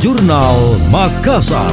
Jurnal Makassar.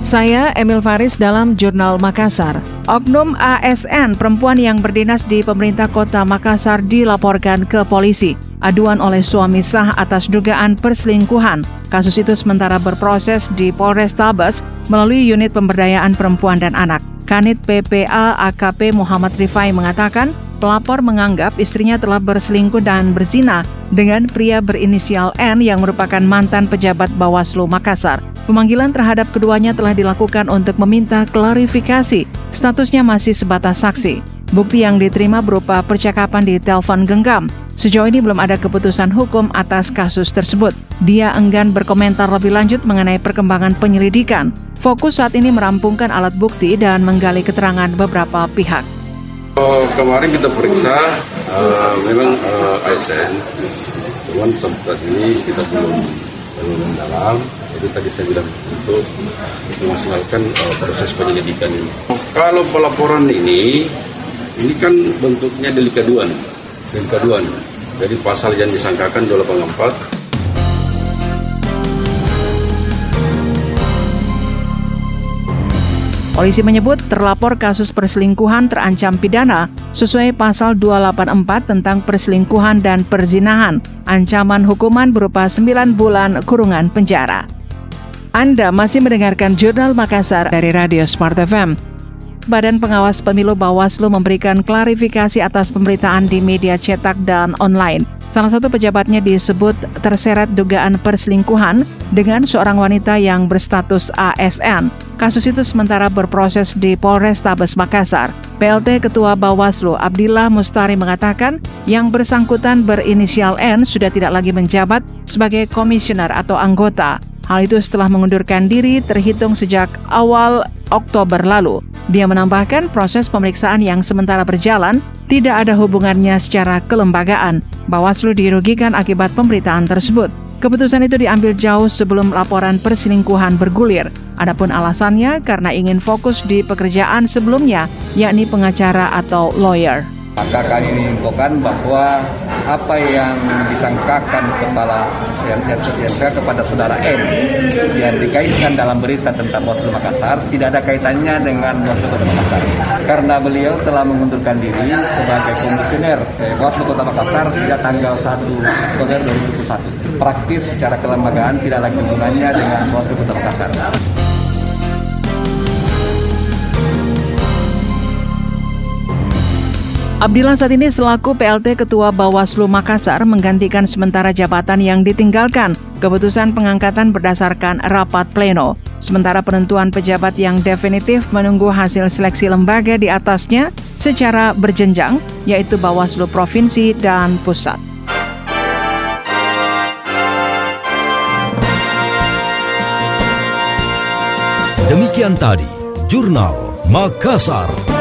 Saya Emil Faris dalam Jurnal Makassar. Oknum ASN perempuan yang berdinas di pemerintah kota Makassar dilaporkan ke polisi. Aduan oleh suami sah atas dugaan perselingkuhan. Kasus itu sementara berproses di Polrestabes melalui unit pemberdayaan perempuan dan anak. Kanit PPA AKP Muhammad Rifai mengatakan pelapor menganggap istrinya telah berselingkuh dan berzina dengan pria berinisial N yang merupakan mantan pejabat Bawaslu Makassar. Pemanggilan terhadap keduanya telah dilakukan untuk meminta klarifikasi. Statusnya masih sebatas saksi. Bukti yang diterima berupa percakapan di telepon genggam. Sejauh ini belum ada keputusan hukum atas kasus tersebut. Dia enggan berkomentar lebih lanjut mengenai perkembangan penyelidikan. Fokus saat ini merampungkan alat bukti dan menggali keterangan beberapa pihak. Oh, kemarin kita periksa, uh, memang uh, ASN, cuman sampai ini kita belum belum mendalam itu tadi saya bilang untuk memaksimalkan uh, proses penyelidikan ini. Kalau pelaporan ini, ini kan bentuknya delik aduan, delik aduan. Jadi pasal yang disangkakan 284 Polisi menyebut terlapor kasus perselingkuhan terancam pidana sesuai pasal 284 tentang perselingkuhan dan perzinahan. Ancaman hukuman berupa 9 bulan kurungan penjara. Anda masih mendengarkan Jurnal Makassar dari Radio Smart FM. Badan Pengawas Pemilu Bawaslu memberikan klarifikasi atas pemberitaan di media cetak dan online. Salah satu pejabatnya disebut terseret dugaan perselingkuhan dengan seorang wanita yang berstatus ASN. Kasus itu sementara berproses di Polrestabes Makassar. PLT Ketua Bawaslu Abdillah Mustari mengatakan yang bersangkutan berinisial N sudah tidak lagi menjabat sebagai komisioner atau anggota. Hal itu setelah mengundurkan diri terhitung sejak awal Oktober lalu. Dia menambahkan proses pemeriksaan yang sementara berjalan tidak ada hubungannya secara kelembagaan. Bawaslu dirugikan akibat pemberitaan tersebut. Keputusan itu diambil jauh sebelum laporan perselingkuhan bergulir. Adapun alasannya karena ingin fokus di pekerjaan sebelumnya, yakni pengacara atau lawyer. Maka kami menginfokan bahwa apa yang disangkakan kepala yang, yang kepada saudara M yang dikaitkan dalam berita tentang Bawaslu Makassar tidak ada kaitannya dengan Bawaslu Kota Makassar karena beliau telah mengundurkan diri sebagai komisioner Bawaslu Kota Makassar sejak tanggal 1 Oktober 2021 praktis secara kelembagaan tidak lagi hubungannya dengan Bawaslu Kota Makassar. Abdillah saat ini selaku PLT Ketua Bawaslu Makassar menggantikan sementara jabatan yang ditinggalkan. Keputusan pengangkatan berdasarkan rapat pleno. Sementara penentuan pejabat yang definitif menunggu hasil seleksi lembaga di atasnya secara berjenjang, yaitu Bawaslu Provinsi dan Pusat. Demikian tadi, Jurnal Makassar.